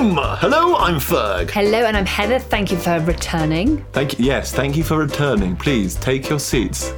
Boom! Hello, I'm Ferg. Hello, and I'm Heather. Thank you for returning. Thank you. Yes, thank you for returning. Please take your seats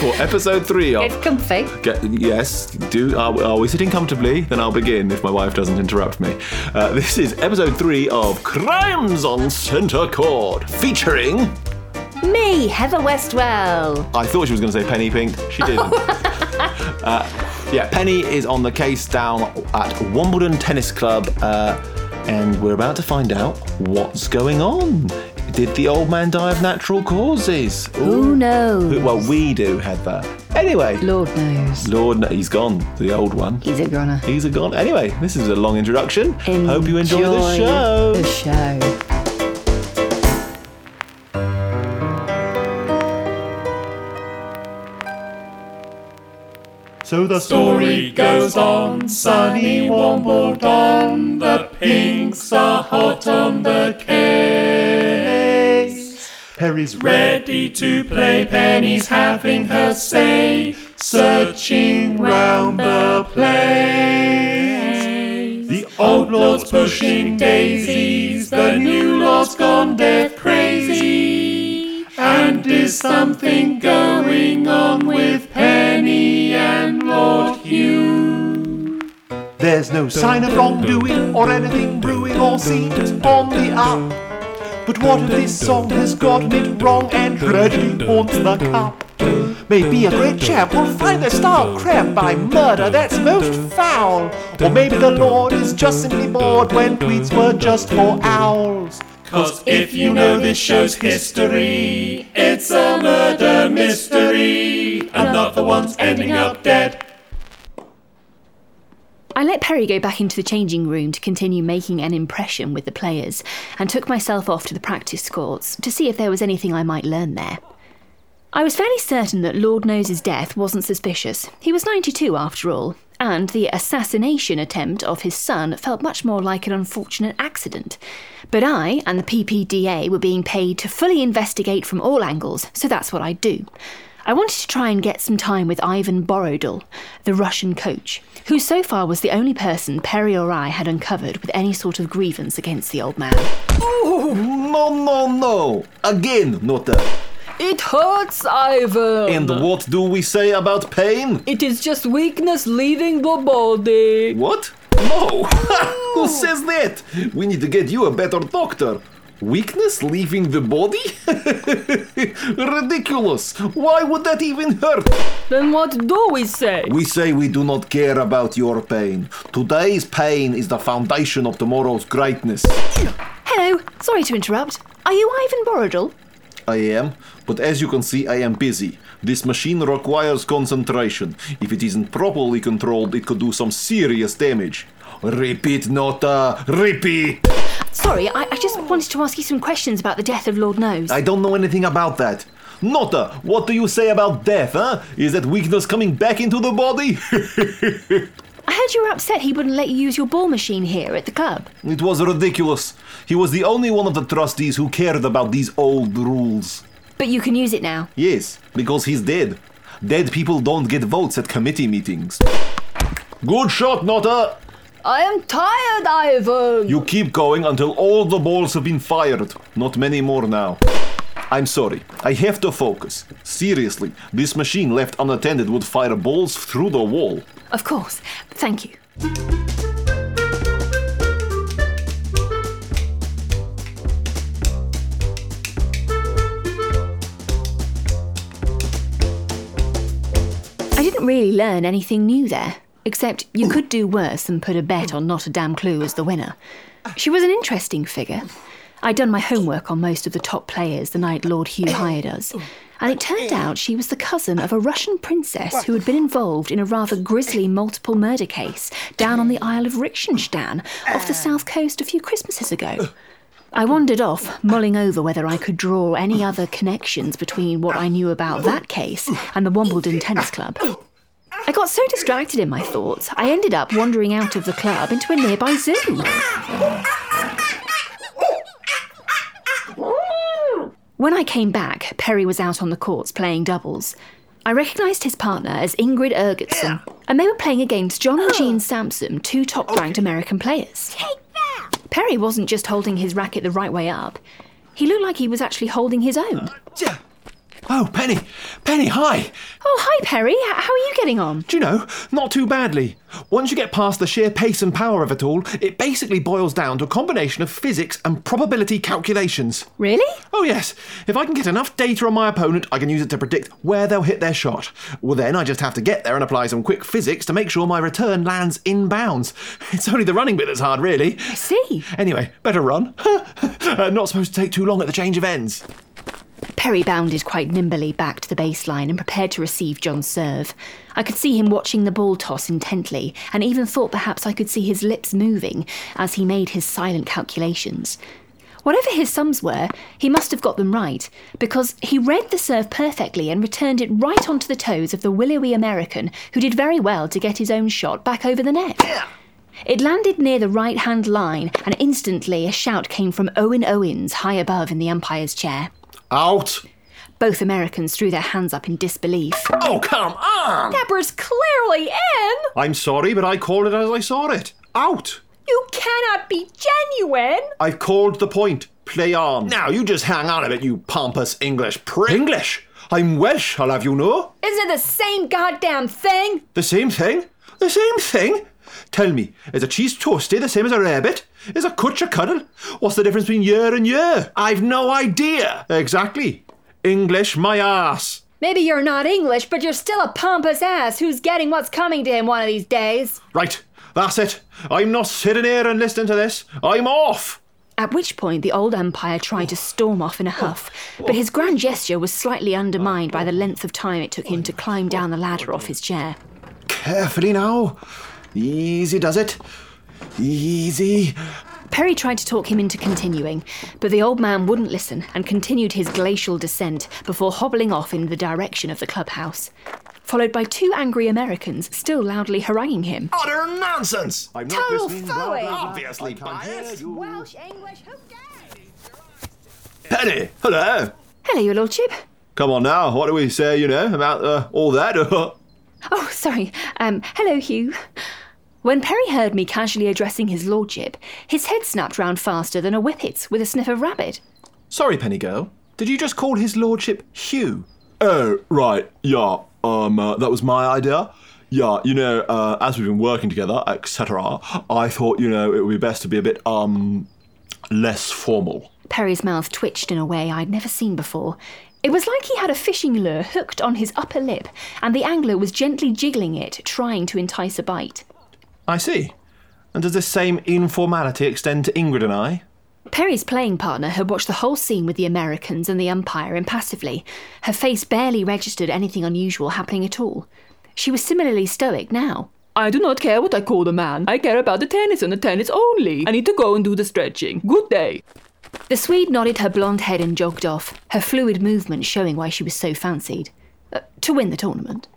for episode three of. It's comfy. Get, yes, do. Are, are we sitting comfortably? Then I'll begin if my wife doesn't interrupt me. Uh, this is episode three of Crimes on Centre Court, featuring. Me, Heather Westwell. I thought she was going to say Penny Pink. She didn't. uh, yeah, Penny is on the case down at Wimbledon Tennis Club, uh, and we're about to find out what's going on. Did the old man die of natural causes? Who knows? Well, we do, Heather. Anyway, Lord knows. Lord, kn- he's gone. The old one. He's a goner. He's a gone. Anyway, this is a long introduction. Hope you enjoy the show. The show. So the Story goes on, sunny Wimbledon, the pinks are hot on the case. Perry's Ready to play, Penny's having her say, searching round the place. The old lord's pushing daisies, the new lord's gone deaf crazy. And is something going on with Penny and Lord Hugh? There's no sign of wrongdoing or anything brewing or seems on the up. But what if this song has gotten it wrong and tragedy haunts the cup? Maybe a great chap will find their style cramped by murder that's most foul. Or maybe the Lord is just simply bored when tweets were just for owls. Cause if you know this show's history, it's a murder mystery, and not the ones ending up dead. I let Perry go back into the changing room to continue making an impression with the players, and took myself off to the practice courts to see if there was anything I might learn there. I was fairly certain that Lord Knows's death wasn't suspicious. He was 92 after all, and the assassination attempt of his son felt much more like an unfortunate accident. But I and the PPDA were being paid to fully investigate from all angles, so that's what I'd do. I wanted to try and get some time with Ivan Borodul, the Russian coach, who so far was the only person Perry or I had uncovered with any sort of grievance against the old man. Oh, no, no, no. Again, not. It hurts, Ivan. And what do we say about pain? It is just weakness leaving the body. What? No! Who says that? We need to get you a better doctor. Weakness leaving the body? Ridiculous! Why would that even hurt? Then what do we say? We say we do not care about your pain. Today's pain is the foundation of tomorrow's greatness. Hello, sorry to interrupt. Are you Ivan Borodul? I am, but as you can see, I am busy. This machine requires concentration. If it isn't properly controlled, it could do some serious damage. Repeat, Nota! Repeat! Sorry, I, I just wanted to ask you some questions about the death of Lord Knows. I don't know anything about that. Nota, what do you say about death, huh? Is that weakness coming back into the body? I heard you were upset he wouldn't let you use your ball machine here at the club. it was ridiculous. He was the only one of the trustees who cared about these old rules. But you can use it now. Yes, because he's dead. Dead people don't get votes at committee meetings. Good shot, Nota! I am tired, Ivan. You keep going until all the balls have been fired. Not many more now. I'm sorry. I have to focus. Seriously, this machine left unattended would fire balls through the wall. Of course. Thank you. I didn't really learn anything new there, except you could do worse than put a bet on Not a Damn Clue as the winner. She was an interesting figure. I'd done my homework on most of the top players the night Lord Hugh hired us, and it turned out she was the cousin of a Russian princess who had been involved in a rather grisly multiple murder case down on the Isle of Liechtenstein off the south coast a few Christmases ago. I wandered off, mulling over whether I could draw any other connections between what I knew about that case and the Wimbledon Tennis Club. I got so distracted in my thoughts, I ended up wandering out of the club into a nearby zoo. When I came back, Perry was out on the courts playing doubles. I recognised his partner as Ingrid Ergetson, and they were playing against John and Jean Sampson, two top ranked American players. Perry wasn't just holding his racket the right way up. He looked like he was actually holding his own. Oh, Penny. Penny, hi. Oh, hi, Perry. How are you getting on? Do you know, not too badly. Once you get past the sheer pace and power of it all, it basically boils down to a combination of physics and probability calculations. Really? Oh, yes. If I can get enough data on my opponent, I can use it to predict where they'll hit their shot. Well, then I just have to get there and apply some quick physics to make sure my return lands in bounds. It's only the running bit that's hard, really. I see. Anyway, better run. Uh, not supposed to take too long at the change of ends. Perry bounded quite nimbly back to the baseline and prepared to receive John's serve. I could see him watching the ball toss intently, and even thought perhaps I could see his lips moving as he made his silent calculations. Whatever his sums were, he must have got them right, because he read the serve perfectly and returned it right onto the toes of the willowy American, who did very well to get his own shot back over the net. It landed near the right hand line, and instantly a shout came from Owen Owens high above in the umpire's chair. Out! Both Americans threw their hands up in disbelief. Oh, come on! That was clearly in. I'm sorry, but I called it as I saw it. Out! You cannot be genuine. I've called the point. Play on. Now, you just hang on a bit, you pompous English prick. English? I'm Welsh, I'll have you know. Isn't it the same goddamn thing? The same thing? The same thing? Tell me, is a cheese toasty the same as a rabbit? Is a cwtch a cuddle? What's the difference between year and year? I've no idea. Exactly. English my ass. Maybe you're not English, but you're still a pompous ass who's getting what's coming to him one of these days. Right, that's it. I'm not sitting here and listening to this. I'm off. At which point the old umpire tried to storm off in a huff, but his grand gesture was slightly undermined by the length of time it took him to climb down the ladder off his chair. Carefully now. Easy does it. Easy. Perry tried to talk him into continuing, but the old man wouldn't listen and continued his glacial descent before hobbling off in the direction of the clubhouse, followed by two angry Americans still loudly haranguing him. Utter nonsense! I'm not Total listening. phooey. Obviously biased. Welsh, English, who cares? Penny, hello. Hello, your lordship. Come on now. What do we say? You know about uh, all that? Oh, sorry. Um, hello, Hugh. When Perry heard me casually addressing his lordship, his head snapped round faster than a whippet's with a sniff of rabbit. Sorry, Penny girl. Did you just call his lordship Hugh? Oh, right. Yeah. Um, uh, that was my idea. Yeah, you know, uh, as we've been working together, etc., I thought, you know, it would be best to be a bit, um, less formal. Perry's mouth twitched in a way I'd never seen before. It was like he had a fishing lure hooked on his upper lip, and the angler was gently jiggling it, trying to entice a bite. I see. And does this same informality extend to Ingrid and I? Perry's playing partner had watched the whole scene with the Americans and the umpire impassively. Her face barely registered anything unusual happening at all. She was similarly stoic now. I do not care what I call the man. I care about the tennis and the tennis only. I need to go and do the stretching. Good day. The Swede nodded her blonde head and jogged off, her fluid movement showing why she was so fancied. Uh, to win the tournament.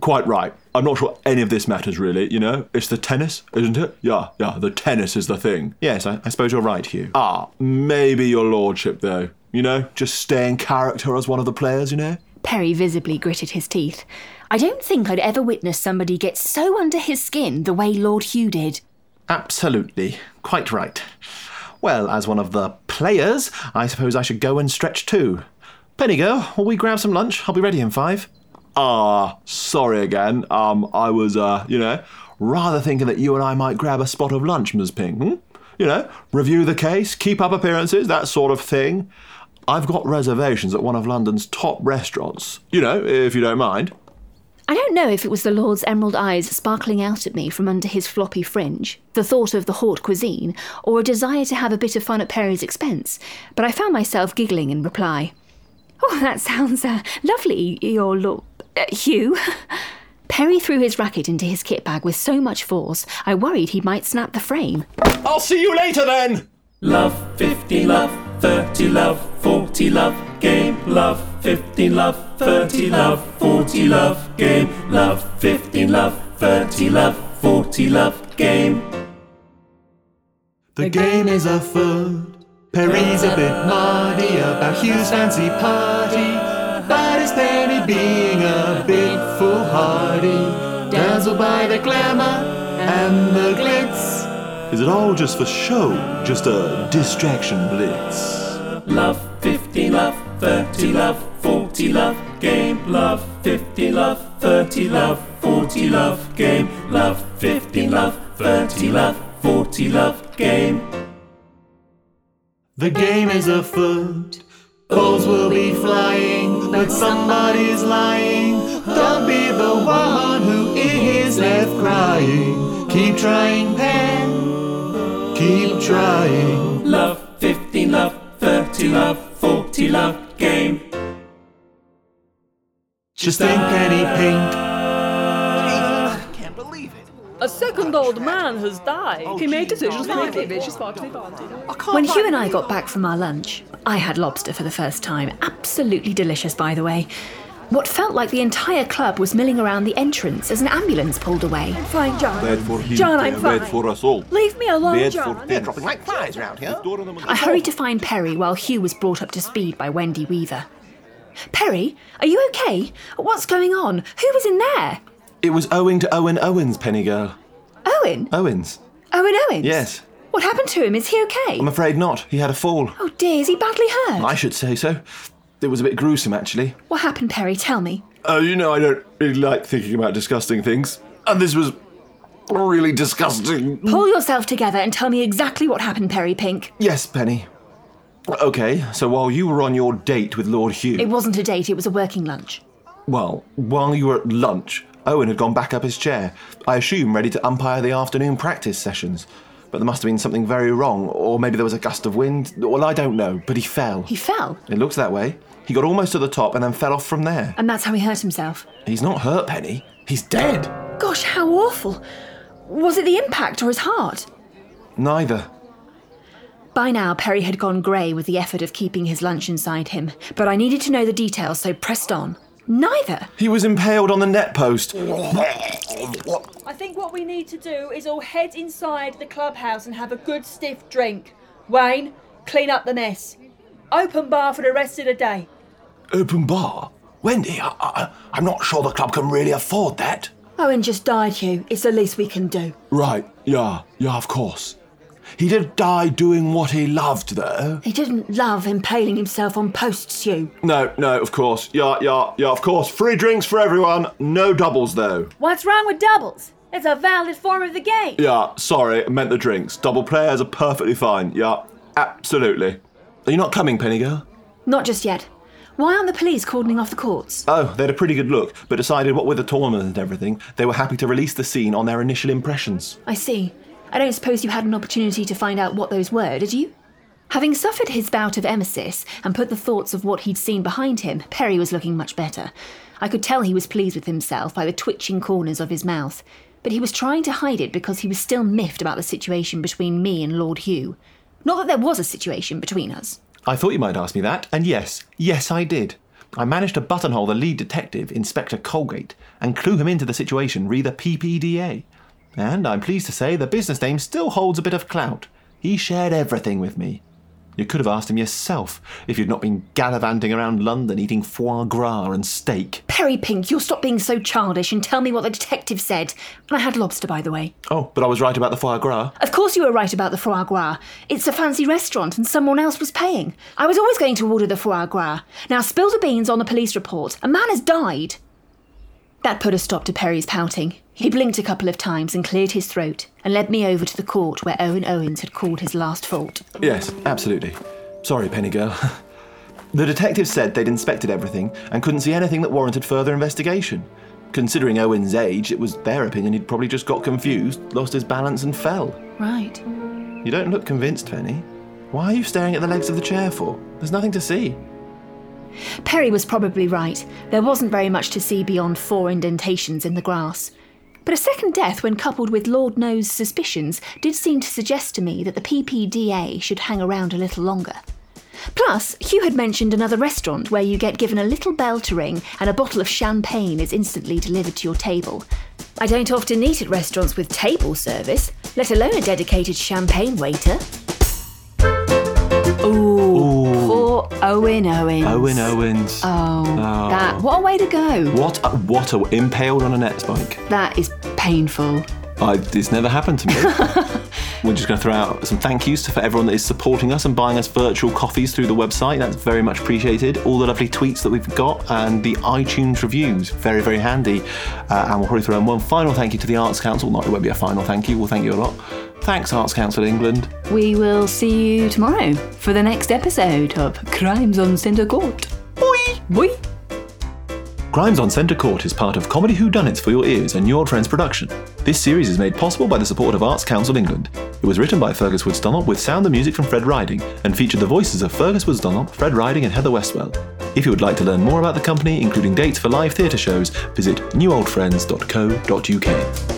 Quite right. I'm not sure any of this matters really, you know? It's the tennis, isn't it? Yeah, yeah, the tennis is the thing. Yes, I, I suppose you're right, Hugh. Ah, maybe your lordship, though. You know, just stay in character as one of the players, you know? Perry visibly gritted his teeth. I don't think I'd ever witnessed somebody get so under his skin the way Lord Hugh did. Absolutely. Quite right. Well, as one of the players, I suppose I should go and stretch too. Penny girl, will we grab some lunch? I'll be ready in five. Ah, sorry again. Um, I was, uh, you know, rather thinking that you and I might grab a spot of lunch, Ms. Pink. Hmm? You know, review the case, keep up appearances, that sort of thing. I've got reservations at one of London's top restaurants. You know, if you don't mind. I don't know if it was the Lord's emerald eyes sparkling out at me from under his floppy fringe, the thought of the haute cuisine, or a desire to have a bit of fun at Perry's expense, but I found myself giggling in reply. Oh, that sounds uh, lovely, your Lord. Uh, Hugh. Perry threw his racket into his kit bag with so much force, I worried he might snap the frame. I'll see you later then! Love 50, love 30, love 40, love game. Love 50, love 30, love 40, love game. Love 50, love 30, love 40, love game. The game is afoot. Perry's a bit muddy about Hugh's fancy party. But is Penny being a bit foolhardy? Dazzled by the glamour and the glitz. Is it all just for show? Just a distraction blitz? Love 50, love 30, love 40, love game. Love 50, love 30, love 40, love game. Love 50, love 30, love 40, love game. The game is afoot. Balls will be flying, but somebody's lying. Don't be the one who is left crying. Keep trying, Pen. Keep trying. Love 50, love 30, love 40, love game. Just think, Penny Pink. I can't believe it. A second old man has died. he made decisions for activities sparkly When Hugh and I got back from our lunch, I had lobster for the first time. Absolutely delicious, by the way. What felt like the entire club was milling around the entrance as an ambulance pulled away. Fine, John. Bad for him, John, I'm bad fine. for us all. Leave me alone, Bad John. for them. Dropping like flies around here. I hurried to find Perry while Hugh was brought up to speed by Wendy Weaver. Perry, are you okay? What's going on? Who was in there? It was owing to Owen Owens, Penny girl. Owen? Owens? Owen Owens? Yes. What happened to him? Is he okay? I'm afraid not. He had a fall. Oh dear, is he badly hurt? I should say so. It was a bit gruesome, actually. What happened, Perry? Tell me. Oh, you know, I don't really like thinking about disgusting things. And this was really disgusting. Pull yourself together and tell me exactly what happened, Perry Pink. Yes, Penny. Okay, so while you were on your date with Lord Hugh, It wasn't a date, it was a working lunch. well, while you were at lunch, Owen had gone back up his chair, I assume ready to umpire the afternoon practice sessions. But there must have been something very wrong, or maybe there was a gust of wind. Well, I don't know, but he fell. He fell, It looks that way. He got almost to the top and then fell off from there. and that's how he hurt himself. He's not hurt, Penny. He's dead. Gosh, how awful. Was it the impact or his heart? Neither. By now, Perry had gone grey with the effort of keeping his lunch inside him, but I needed to know the details, so pressed on. Neither. He was impaled on the net post. I think what we need to do is all head inside the clubhouse and have a good stiff drink. Wayne, clean up the mess. Open bar for the rest of the day. Open bar? Wendy, I, I, I'm not sure the club can really afford that. Owen just died, Hugh. It's the least we can do. Right, yeah, yeah, of course. He did die doing what he loved, though. He didn't love impaling himself on posts, Hugh. No, no, of course. Yeah, yeah, yeah, of course. Free drinks for everyone. No doubles, though. What's wrong with doubles? It's a valid form of the game. Yeah, sorry, I meant the drinks. Double players are perfectly fine. Yeah, absolutely. Are you not coming, Penny Girl? Not just yet. Why aren't the police cordoning off the courts? Oh, they had a pretty good look, but decided what with the tournament and everything, they were happy to release the scene on their initial impressions. I see. I don't suppose you had an opportunity to find out what those were, did you? Having suffered his bout of emesis and put the thoughts of what he'd seen behind him, Perry was looking much better. I could tell he was pleased with himself by the twitching corners of his mouth, but he was trying to hide it because he was still miffed about the situation between me and Lord Hugh. Not that there was a situation between us. I thought you might ask me that, and yes, yes, I did. I managed to buttonhole the lead detective, Inspector Colgate, and clue him into the situation re the PPDA. And I'm pleased to say the business name still holds a bit of clout. He shared everything with me. You could have asked him yourself if you'd not been gallivanting around London eating foie gras and steak. Perry Pink, you'll stop being so childish and tell me what the detective said. And I had lobster, by the way. Oh, but I was right about the foie gras. Of course you were right about the foie gras. It's a fancy restaurant and someone else was paying. I was always going to order the foie gras. Now spill the beans on the police report. A man has died. That put a stop to Perry's pouting. He blinked a couple of times and cleared his throat and led me over to the court where Owen Owens had called his last fault. Yes, absolutely. Sorry, Penny Girl. the detectives said they'd inspected everything and couldn't see anything that warranted further investigation. Considering Owen's age, it was their opinion he'd probably just got confused, lost his balance, and fell. Right. You don't look convinced, Penny. Why are you staring at the legs of the chair for? There's nothing to see. Perry was probably right. There wasn't very much to see beyond four indentations in the grass. But a second death, when coupled with Lord knows suspicions, did seem to suggest to me that the PPDA should hang around a little longer. Plus, Hugh had mentioned another restaurant where you get given a little bell to ring and a bottle of champagne is instantly delivered to your table. I don't often eat at restaurants with table service, let alone a dedicated champagne waiter. Ooh, poor Owen Owens. Owen Owens. Oh, oh, that what a way to go. What a, what a impaled on a net spike. That is painful. I, it's never happened to me. We're just going to throw out some thank yous for everyone that is supporting us and buying us virtual coffees through the website. That's very much appreciated. All the lovely tweets that we've got and the iTunes reviews, very, very handy. Uh, and we'll probably throw in one final thank you to the Arts Council. Not, it won't be a final thank you. We'll thank you a lot. Thanks, Arts Council England. We will see you tomorrow for the next episode of Crimes on Centre Court. Boy! Boy! Crimes on Centre Court is part of Comedy who Whodunits for Your Ears and New Old Friends production. This series is made possible by the support of Arts Council England. It was written by Fergus Woods Dunlop with sound and music from Fred Riding and featured the voices of Fergus Woods Dunlop, Fred Riding, and Heather Westwell. If you would like to learn more about the company, including dates for live theatre shows, visit newoldfriends.co.uk.